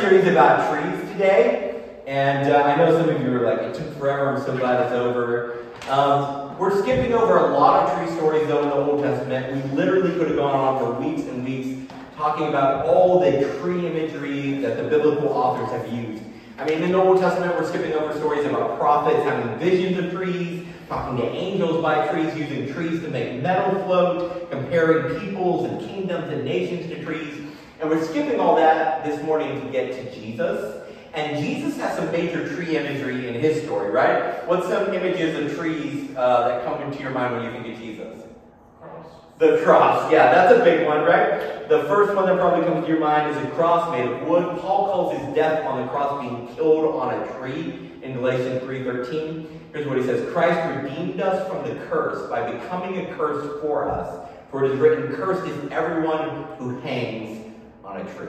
series about trees today. And uh, I know some of you are like, it took forever. I'm so glad it's over. Um, we're skipping over a lot of tree stories, though, in the Old Testament. We literally could have gone on for weeks and weeks talking about all the tree imagery that the biblical authors have used. I mean, in the Old Testament, we're skipping over stories about prophets having visions of trees, talking to angels by trees, using trees to make metal float, comparing peoples and kingdoms and nations to trees. And we're skipping all that this morning to get to Jesus. And Jesus has some major tree imagery in his story, right? What's some images of trees uh, that come into your mind when you think of Jesus? Cross. The cross, yeah, that's a big one, right? The first one that probably comes to your mind is a cross made of wood. Paul calls his death on the cross being killed on a tree in Galatians 3.13. Here's what he says. Christ redeemed us from the curse by becoming a curse for us. For it is written, Cursed is everyone who hangs on a tree.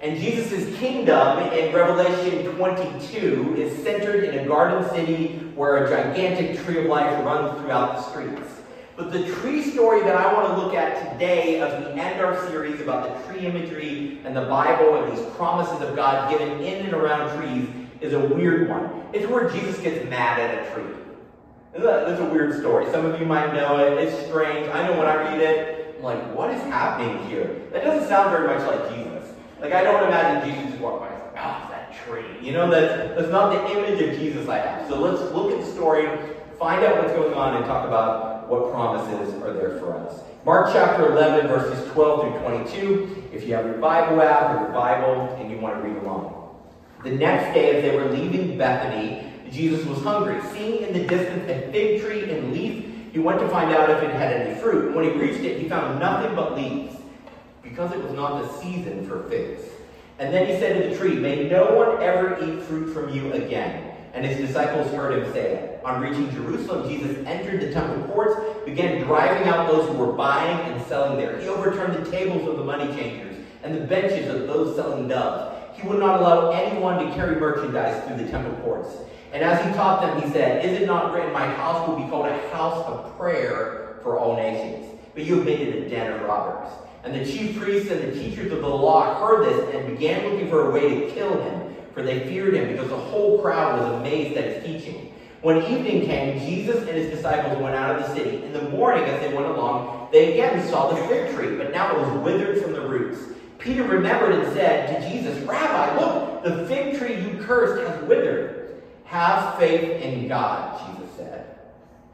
And Jesus' kingdom in Revelation 22 is centered in a garden city where a gigantic tree of life runs throughout the streets. But the tree story that I want to look at today as we end our series about the tree imagery and the Bible and these promises of God given in and around trees is a weird one. It's where Jesus gets mad at a tree. That's a weird story. Some of you might know it. It's strange. I know when I read it, I'm like, what is happening here? That doesn't sound very much like Jesus. Like, I don't imagine Jesus walking by and like, oh, that tree. You know, that's, that's not the image of Jesus I have. So let's look at the story, find out what's going on, and talk about what promises are there for us. Mark chapter 11, verses 12 through 22. If you have your Bible app or your Bible and you want to read along. The next day, as they were leaving Bethany, Jesus was hungry. Seeing in the distance a fig tree and leaf, he went to find out if it had any fruit. And when he reached it, he found nothing but leaves because it was not the season for figs. And then he said to the tree, May no one ever eat fruit from you again. And his disciples heard him say it. On reaching Jerusalem, Jesus entered the temple courts, began driving out those who were buying and selling there. He overturned the tables of the money changers and the benches of those selling doves. He would not allow anyone to carry merchandise through the temple courts. And as he taught them, he said, Is it not written, My house will be called a house of prayer for all nations? But you have made it a den of robbers. And the chief priests and the teachers of the law heard this and began looking for a way to kill him, for they feared him because the whole crowd was amazed at his teaching. When evening came, Jesus and his disciples went out of the city. In the morning, as they went along, they again saw the fig tree, but now it was withered from the roots. Peter remembered and said to Jesus, Rabbi, look, the fig tree you cursed has withered. Have faith in God, Jesus said.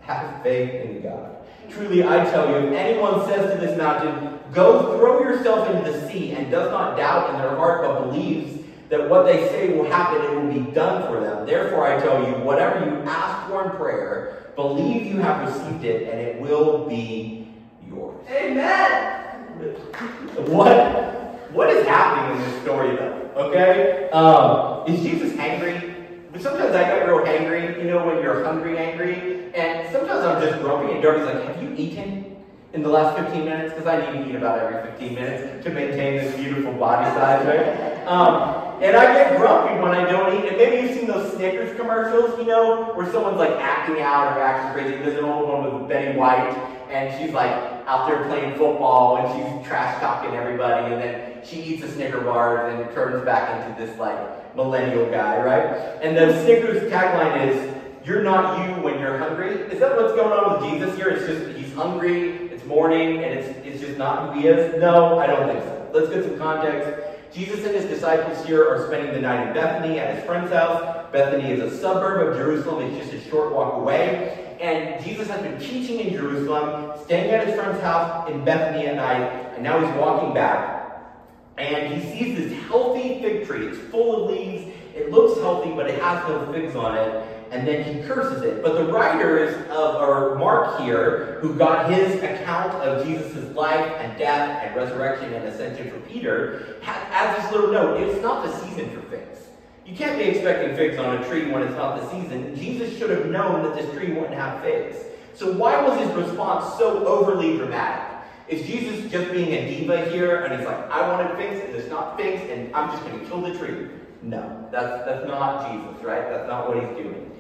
Have faith in God. Truly, I tell you, if anyone says to this mountain, Go throw yourself into the sea, and does not doubt in their heart, but believes that what they say will happen, it will be done for them. Therefore, I tell you, whatever you ask for in prayer, believe you have received it, and it will be yours. Amen. What? What is happening in this story, though? Okay? Um, is Jesus? Sometimes I get real angry, you know, when you're hungry, angry. And sometimes I'm just grumpy, and Darby's like, Have you eaten in the last 15 minutes? Because I need to eat about every 15 minutes to maintain this beautiful body size, right? Um, and I get grumpy when I don't eat. And maybe you've seen those Snickers commercials, you know, where someone's like acting out or acting crazy. There's an old one with Betty White, and she's like out there playing football, and she's trash talking everybody, and then she eats a Snicker bar and turns back into this like millennial guy, right? And the Snickers tagline is, "You're not you when you're hungry." Is that what's going on with Jesus here? It's just he's hungry. It's morning, and it's it's just not who he is. No, I don't think so. Let's get some context. Jesus and his disciples here are spending the night in Bethany at his friend's house. Bethany is a suburb of Jerusalem. It's just a short walk away. And Jesus has been teaching in Jerusalem, staying at his friend's house in Bethany at night, and now he's walking back. And he sees this healthy fig tree. It's full of leaves. It looks healthy, but it has no figs on it. And then he curses it. But the writers of or Mark here, who got his account of Jesus' life and death and resurrection and ascension for Peter, adds this little note. It's not the season for figs. You can't be expecting figs on a tree when it's not the season. Jesus should have known that this tree wouldn't have figs. So why was his response so overly dramatic? Is Jesus just being a diva here and he's like, I wanted figs and it's not figs and I'm just going to kill the tree? No, that's, that's not Jesus, right? That's not what he's doing.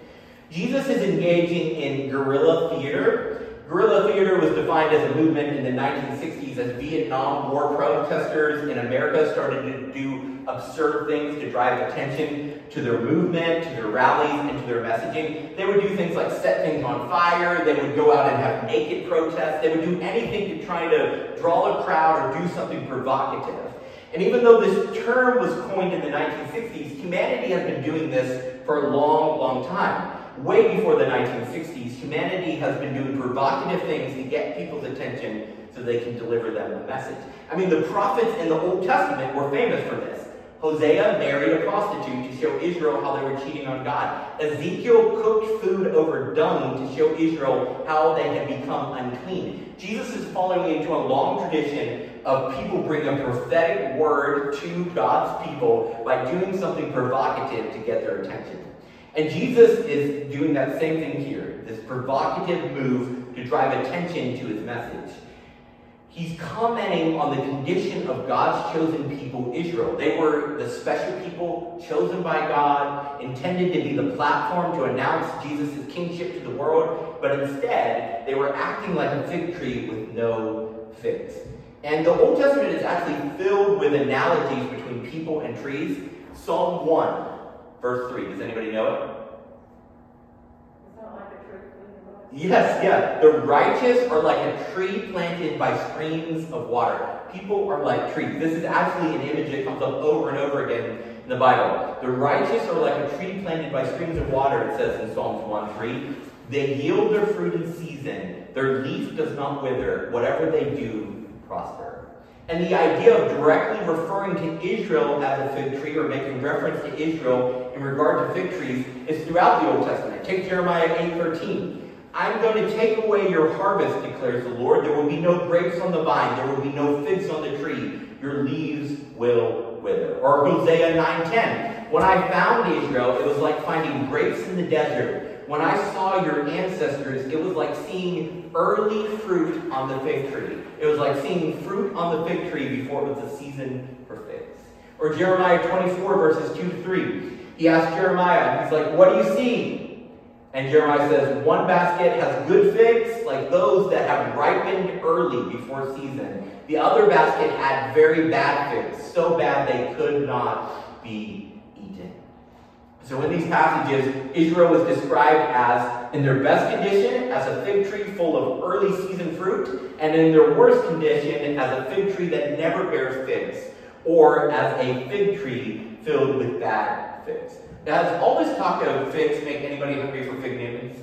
Jesus is engaging in guerrilla theater Guerrilla theater was defined as a movement in the 1960s as Vietnam War protesters in America started to do absurd things to drive attention to their movement, to their rallies, and to their messaging. They would do things like set things on fire, they would go out and have naked protests, they would do anything to try to draw a crowd or do something provocative. And even though this term was coined in the 1960s, humanity has been doing this for a long, long time. Way before the 1960s, humanity has been doing provocative things to get people's attention so they can deliver them a message. I mean, the prophets in the Old Testament were famous for this. Hosea married a prostitute to show Israel how they were cheating on God. Ezekiel cooked food over dung to show Israel how they had become unclean. Jesus is following into a long tradition of people bringing a prophetic word to God's people by doing something provocative to get their attention. And Jesus is doing that same thing here, this provocative move to drive attention to his message. He's commenting on the condition of God's chosen people, Israel. They were the special people chosen by God, intended to be the platform to announce Jesus' kingship to the world, but instead, they were acting like a fig tree with no figs. And the Old Testament is actually filled with analogies between people and trees. Psalm 1 Verse 3. Does anybody know it? Yes, yeah. The righteous are like a tree planted by streams of water. People are like trees. This is actually an image that comes up over and over again in the Bible. The righteous are like a tree planted by streams of water, it says in Psalms 1 3. They yield their fruit in season, their leaf does not wither. Whatever they do, prosper. And the idea of directly referring to Israel as a fig tree or making reference to Israel in regard to fig trees is throughout the Old Testament. Take Jeremiah 8:13. I'm going to take away your harvest, declares the Lord. There will be no grapes on the vine. There will be no figs on the tree. Your leaves will wither. Or Hosea 9:10. When I found Israel, it was like finding grapes in the desert. When I saw your ancestors, it was like seeing early fruit on the fig tree. It was like seeing fruit on the fig tree before it was the season for figs. Or Jeremiah 24, verses 2 to 3. He asked Jeremiah, he's like, What do you see? And Jeremiah says, One basket has good figs, like those that have ripened early before season. The other basket had very bad figs, so bad they could not be eaten. so in these passages, Israel was described as, in their best condition, as a fig tree full of early season fruit, and in their worst condition, as a fig tree that never bears figs, or as a fig tree filled with bad figs. Now, does all this talk of figs make anybody hungry for fig Newtons?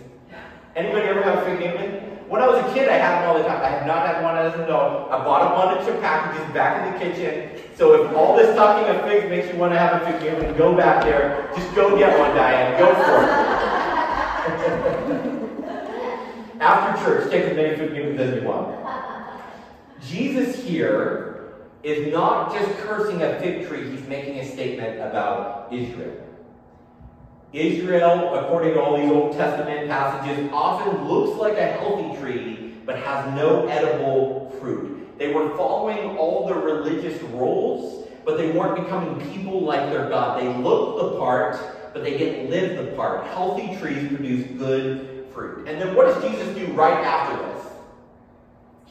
Anybody ever have a fig Newton? When I was a kid, I had them all the time. I have not had one as an adult. I bought a bunch of packages back in the kitchen. So if all this talking of figs makes you want to have a fig Newton, go back there. Just go get one, Diane. Go for it. After church, take as many fig Newtons as you want. Jesus here is not just cursing a fig tree, he's making a statement about Israel. Israel, according to all these Old Testament passages, often looks like a healthy tree, but has no edible fruit. They were following all the religious rules, but they weren't becoming people like their God. They looked the part, but they didn't live the part. Healthy trees produce good fruit. And then what does Jesus do right after this?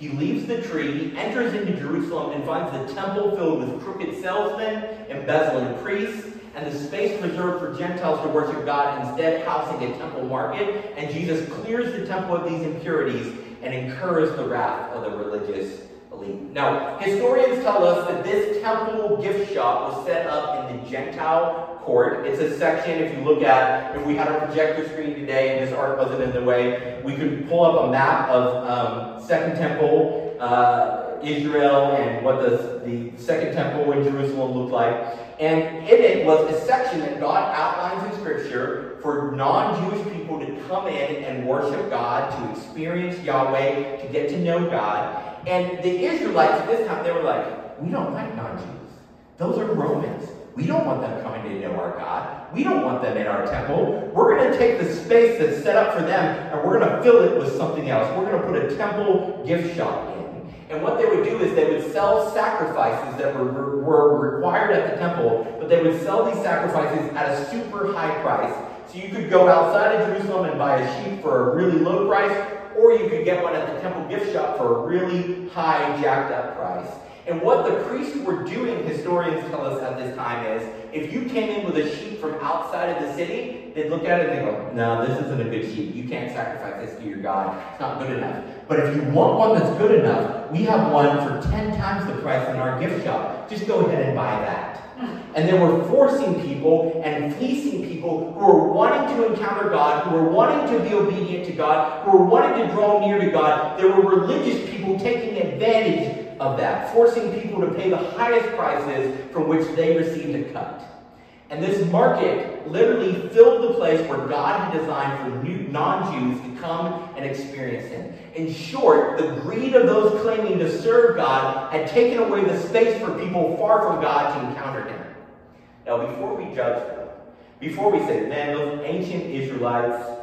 He leaves the tree, he enters into Jerusalem, and finds the temple filled with crooked salesmen, embezzling priests, and the space reserved for Gentiles to worship God, instead housing a temple market. And Jesus clears the temple of these impurities and incurs the wrath of the religious elite. Now, historians tell us that this temple gift shop was set up Gentile court. It's a section, if you look at, if we had a projector screen today and this art wasn't in the way, we could pull up a map of um, Second Temple, uh, Israel, and what the, the Second Temple in Jerusalem looked like. And in it was a section that God outlines in Scripture for non Jewish people to come in and worship God, to experience Yahweh, to get to know God. And the Israelites at this time, they were like, we don't like non Jews. Those are Romans. We don't want them coming to know our God. We don't want them in our temple. We're going to take the space that's set up for them and we're going to fill it with something else. We're going to put a temple gift shop in. And what they would do is they would sell sacrifices that were, were required at the temple, but they would sell these sacrifices at a super high price. So you could go outside of Jerusalem and buy a sheep for a really low price, or you could get one at the temple gift shop for a really high, jacked up price. And what the priests were doing, historians tell us at this time, is if you came in with a sheep from outside of the city, they'd look at it and go, no, this isn't a good sheep. You can't sacrifice this to your God. It's not good enough. But if you want one that's good enough, we have one for 10 times the price in our gift shop. Just go ahead and buy that. And they were forcing people and fleecing people who were wanting to encounter God, who were wanting to be obedient to God, who were wanting to draw near to God. There were religious people taking advantage of that, forcing people to pay the highest prices from which they received a cut. And this market literally filled the place where God had designed for non Jews to come and experience Him. In short, the greed of those claiming to serve God had taken away the space for people far from God to encounter Him. Now, before we judge them, before we say, man, those ancient Israelites,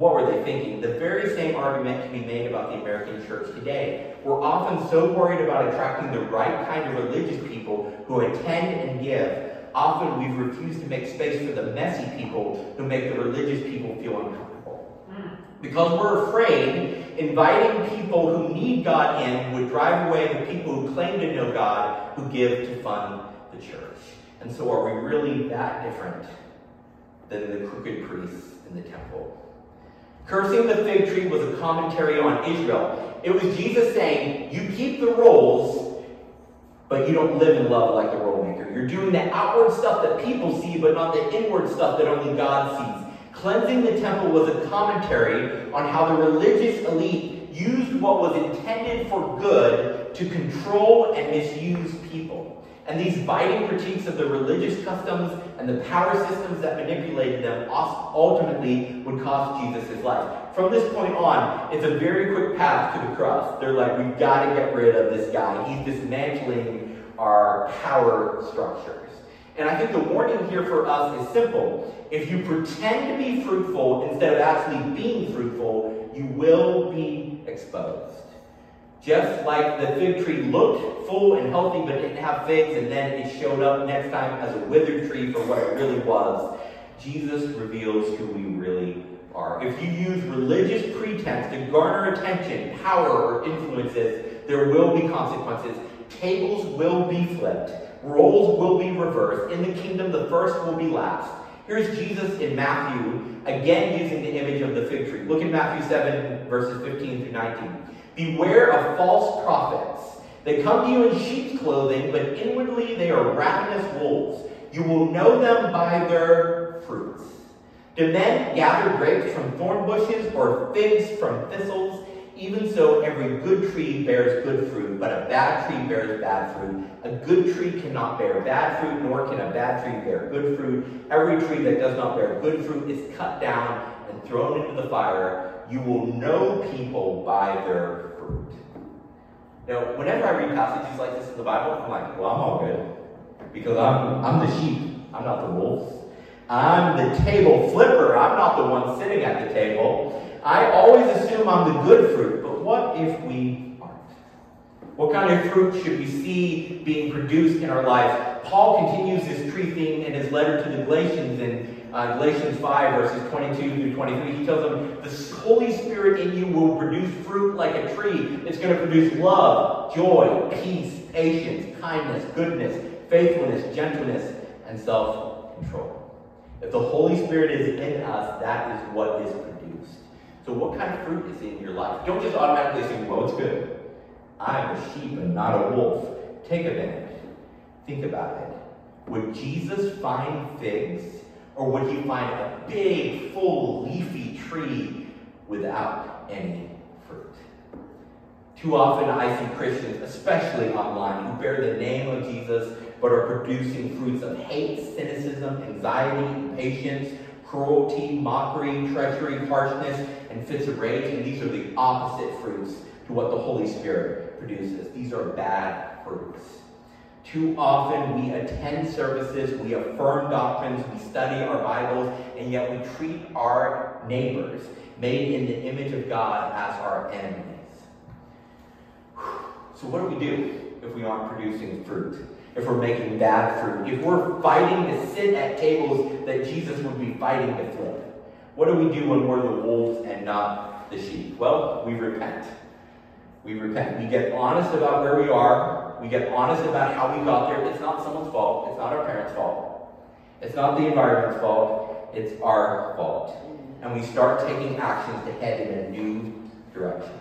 what were they thinking? The very same argument can be made about the American church today. We're often so worried about attracting the right kind of religious people who attend and give. Often we've refused to make space for the messy people who make the religious people feel uncomfortable. Because we're afraid inviting people who need God in would drive away the people who claim to know God who give to fund the church. And so are we really that different than the crooked priests in the temple? Cursing the fig tree was a commentary on Israel. It was Jesus saying, You keep the rules, but you don't live in love like the world maker. You're doing the outward stuff that people see, but not the inward stuff that only God sees. Cleansing the temple was a commentary on how the religious elite used what was intended for good to control and misuse people. And these biting critiques of the religious customs and the power systems that manipulated them ultimately would cost Jesus his life. From this point on, it's a very quick path to the cross. They're like, we've got to get rid of this guy. He's dismantling our power structures. And I think the warning here for us is simple. If you pretend to be fruitful instead of actually being fruitful, you will be exposed. Just like the fig tree looked full and healthy but didn't have figs, and then it showed up next time as a withered tree for what it really was, Jesus reveals who we really are. If you use religious pretense to garner attention, power, or influences, there will be consequences. Tables will be flipped, roles will be reversed. In the kingdom, the first will be last. Here's Jesus in Matthew, again using the image of the fig tree. Look at Matthew 7, verses 15 through 19. Beware of false prophets. They come to you in sheep's clothing, but inwardly they are ravenous wolves. You will know them by their fruits. Do men gather grapes from thorn bushes or figs from thistles? Even so, every good tree bears good fruit, but a bad tree bears bad fruit. A good tree cannot bear bad fruit, nor can a bad tree bear good fruit. Every tree that does not bear good fruit is cut down and thrown into the fire. You will know people by their fruit. Now, whenever I read passages like this in the Bible, I'm like, well, I'm all good. Because I'm, I'm the sheep, I'm not the wolves. I'm the table flipper, I'm not the one sitting at the table. I always assume I'm the good fruit, but what if we aren't? What kind of fruit should we see being produced in our lives? Paul continues this tree theme in his letter to the Galatians in uh, Galatians 5, verses 22 through 23, he tells them, The Holy Spirit in you will produce fruit like a tree. It's going to produce love, joy, peace, patience, kindness, goodness, faithfulness, gentleness, and self control. If the Holy Spirit is in us, that is what is produced. So, what kind of fruit is in your life? Don't just automatically say, Well, it's good. I'm a sheep and not a wolf. Take a minute. Think about it. Would Jesus find figs or would he find a big, full, leafy tree without any fruit? Too often I see Christians, especially online, who bear the name of Jesus but are producing fruits of hate, cynicism, anxiety, impatience, cruelty, mockery, treachery, harshness, and fits of rage. And these are the opposite fruits to what the Holy Spirit produces. These are bad fruits. Too often we attend services, we affirm doctrines, we study our Bibles, and yet we treat our neighbors, made in the image of God, as our enemies. So, what do we do if we aren't producing fruit? If we're making bad fruit? If we're fighting to sit at tables that Jesus would be fighting to flip? What do we do when we're the wolves and not the sheep? Well, we repent. We repent. We get honest about where we are. We get honest about how we got there. It's not someone's fault. It's not our parents' fault. It's not the environment's fault. It's our fault. And we start taking actions to head in a new direction.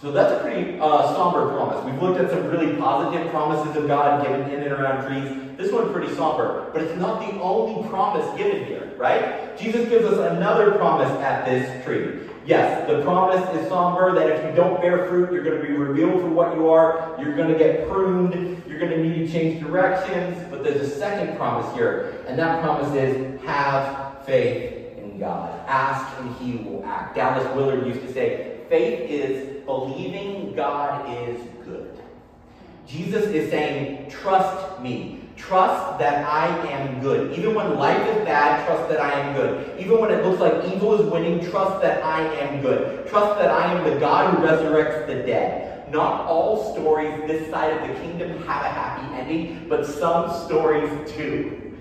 So that's a pretty uh, somber promise. We've looked at some really positive promises of God given in and around trees. This one's pretty somber, but it's not the only promise given here, right? Jesus gives us another promise at this tree. Yes, the promise is somber that if you don't bear fruit, you're going to be revealed for what you are. You're going to get pruned. You're going to need to change directions. But there's a second promise here, and that promise is have faith in God. Ask and he will act. Dallas Willard used to say, faith is believing God is good. Jesus is saying, trust me. Trust that I am good. Even when life is bad, trust that I am good. Even when it looks like evil is winning, trust that I am good. Trust that I am the God who resurrects the dead. Not all stories this side of the kingdom have a happy ending, but some stories do.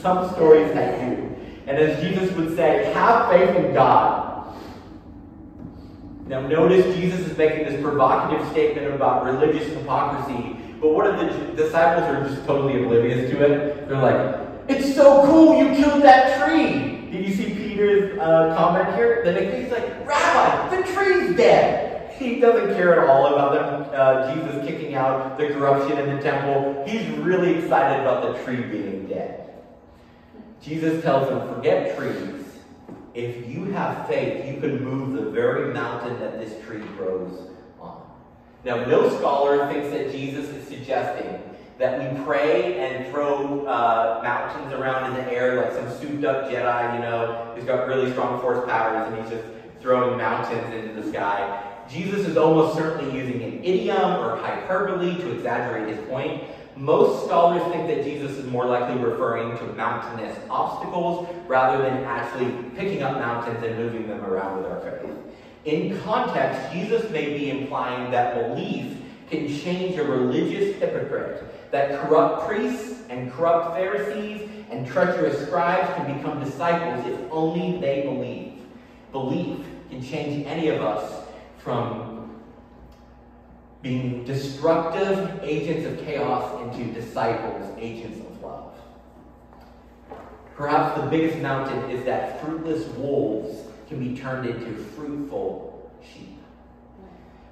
some stories that do. And as Jesus would say, have faith in God. Now, notice Jesus is making this provocative statement about religious hypocrisy but what if the disciples are just totally oblivious to it? They're like, it's so cool you killed that tree. Did you see Peter's uh, comment here? The next he's like, Rabbi, the tree's dead. He doesn't care at all about them, uh, Jesus kicking out the corruption in the temple. He's really excited about the tree being dead. Jesus tells them, forget trees. If you have faith, you can move the very mountain that this tree grows now, no scholar thinks that Jesus is suggesting that we pray and throw uh, mountains around in the air like some souped up Jedi, you know, who's got really strong force powers and he's just throwing mountains into the sky. Jesus is almost certainly using an idiom or hyperbole to exaggerate his point. Most scholars think that Jesus is more likely referring to mountainous obstacles rather than actually picking up mountains and moving them around with our faith. In context, Jesus may be implying that belief can change a religious hypocrite, that corrupt priests and corrupt Pharisees and treacherous scribes can become disciples if only they believe. Belief can change any of us from being destructive agents of chaos into disciples, agents of love. Perhaps the biggest mountain is that fruitless wolves can be turned into fruitful sheep.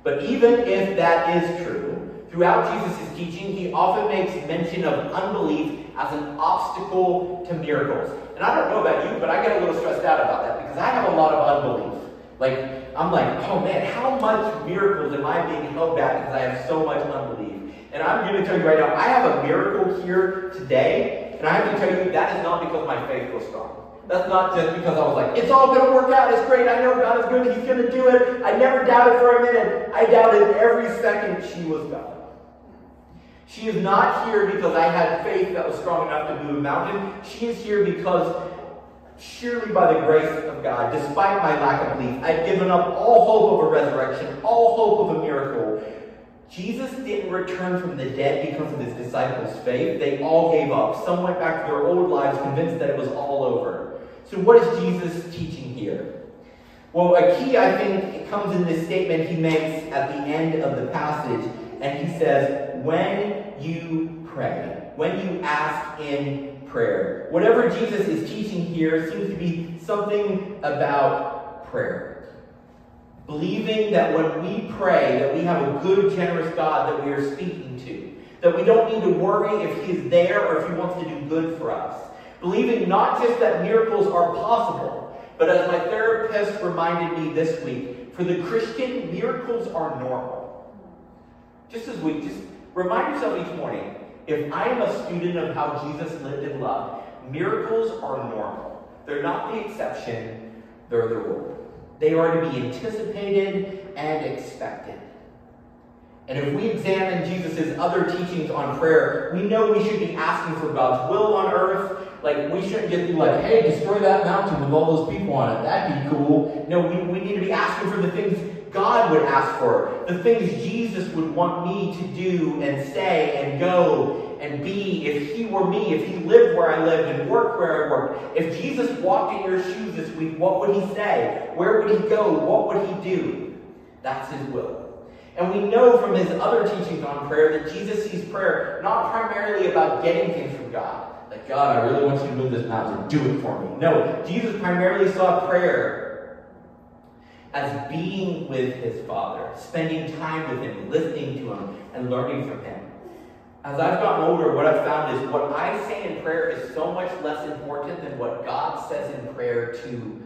But even if that is true, throughout Jesus' teaching, he often makes mention of unbelief as an obstacle to miracles. And I don't know about you, but I get a little stressed out about that because I have a lot of unbelief. Like, I'm like, oh man, how much miracles am I being held back because I have so much unbelief? And I'm going to tell you right now, I have a miracle here today, and I have to tell you that is not because my faith was strong. That's not just because I was like, it's all going to work out. It's great. I know God is good. He's going to do it. I never doubted for a minute. I doubted every second she was God. She is not here because I had faith that was strong enough to move a mountain. She is here because surely by the grace of God, despite my lack of belief, I'd given up all hope of a resurrection, all hope of a miracle. Jesus didn't return from the dead because of his disciples' faith. They all gave up. Some went back to their old lives convinced that it was all over. So, what is Jesus teaching here? Well, a key, I think, comes in this statement he makes at the end of the passage, and he says, When you pray, when you ask in prayer. Whatever Jesus is teaching here seems to be something about prayer. Believing that when we pray, that we have a good, generous God that we are speaking to. That we don't need to worry if He's there or if He wants to do good for us believing not just that miracles are possible, but as my therapist reminded me this week, for the Christian, miracles are normal. Just as we just remind yourself each morning, if I am a student of how Jesus lived and loved, miracles are normal. They're not the exception, they're the rule. They are to be anticipated and expected. And if we examine Jesus' other teachings on prayer, we know we should be asking for God's will on earth. Like, we shouldn't just be like, hey, destroy that mountain with all those people on it. That'd be cool. No, we, we need to be asking for the things God would ask for, the things Jesus would want me to do and say and go and be if he were me, if he lived where I lived and worked where I worked. If Jesus walked in your shoes this week, what would he say? Where would he go? What would he do? That's his will. And we know from his other teachings on prayer that Jesus sees prayer not primarily about getting things from God. Like, God, I really want you to move this mountain. Do it for me. No, Jesus primarily saw prayer as being with his Father, spending time with him, listening to him, and learning from him. As I've gotten older, what I've found is what I say in prayer is so much less important than what God says in prayer to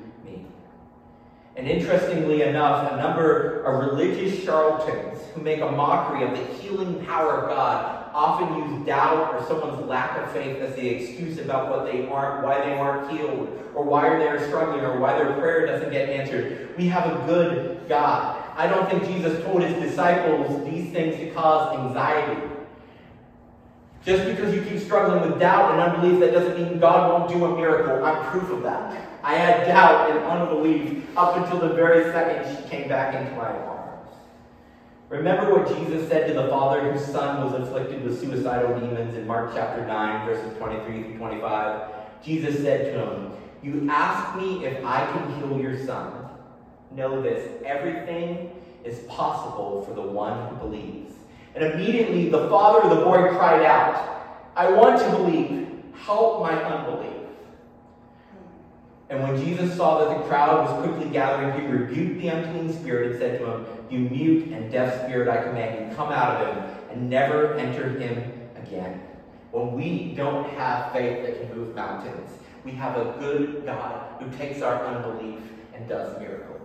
and interestingly enough, a number of religious charlatans who make a mockery of the healing power of God often use doubt or someone's lack of faith as the excuse about what they aren't, why they aren't healed, or why they're struggling, or why their prayer doesn't get answered. We have a good God. I don't think Jesus told his disciples these things to cause anxiety. Just because you keep struggling with doubt and unbelief, that doesn't mean God won't do a miracle. I'm proof of that. I had doubt and unbelief up until the very second she came back into my arms. Remember what Jesus said to the father whose son was afflicted with suicidal demons in Mark chapter 9, verses 23 through 25? Jesus said to him, You ask me if I can heal your son. Know this everything is possible for the one who believes. And immediately the father of the boy cried out, I want to believe. Help my unbelief. And when Jesus saw that the crowd was quickly gathering, he rebuked the unclean spirit and said to him, You mute and deaf spirit, I command you, come out of him, and never enter him again. When we don't have faith that can move mountains, we have a good God who takes our unbelief and does miracles.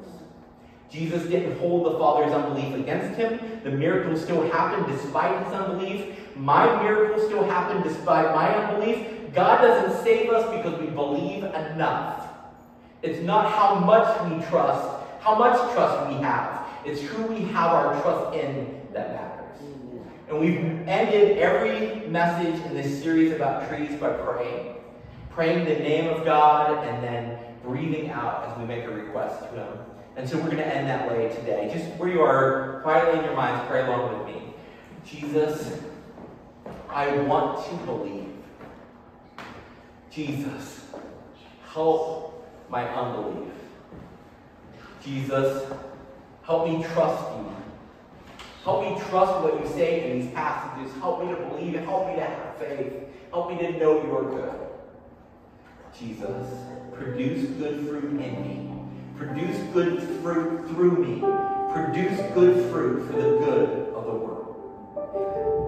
Jesus didn't hold the Father's unbelief against him. The miracle still happened despite his unbelief. My miracle still happened despite my unbelief. God doesn't save us because we believe enough. It's not how much we trust, how much trust we have. It's who we have our trust in that matters. And we've ended every message in this series about trees by praying. Praying the name of God and then breathing out as we make a request to Him. And so we're going to end that way today. Just where you are, quietly in your minds, pray along with me. Jesus, I want to believe. Jesus, help my unbelief. Jesus, help me trust you. Help me trust what you say in these passages. Help me to believe. Help me to have faith. Help me to know you're good. Jesus, produce good fruit in me. Produce good fruit through me. Produce good fruit for the good of the world.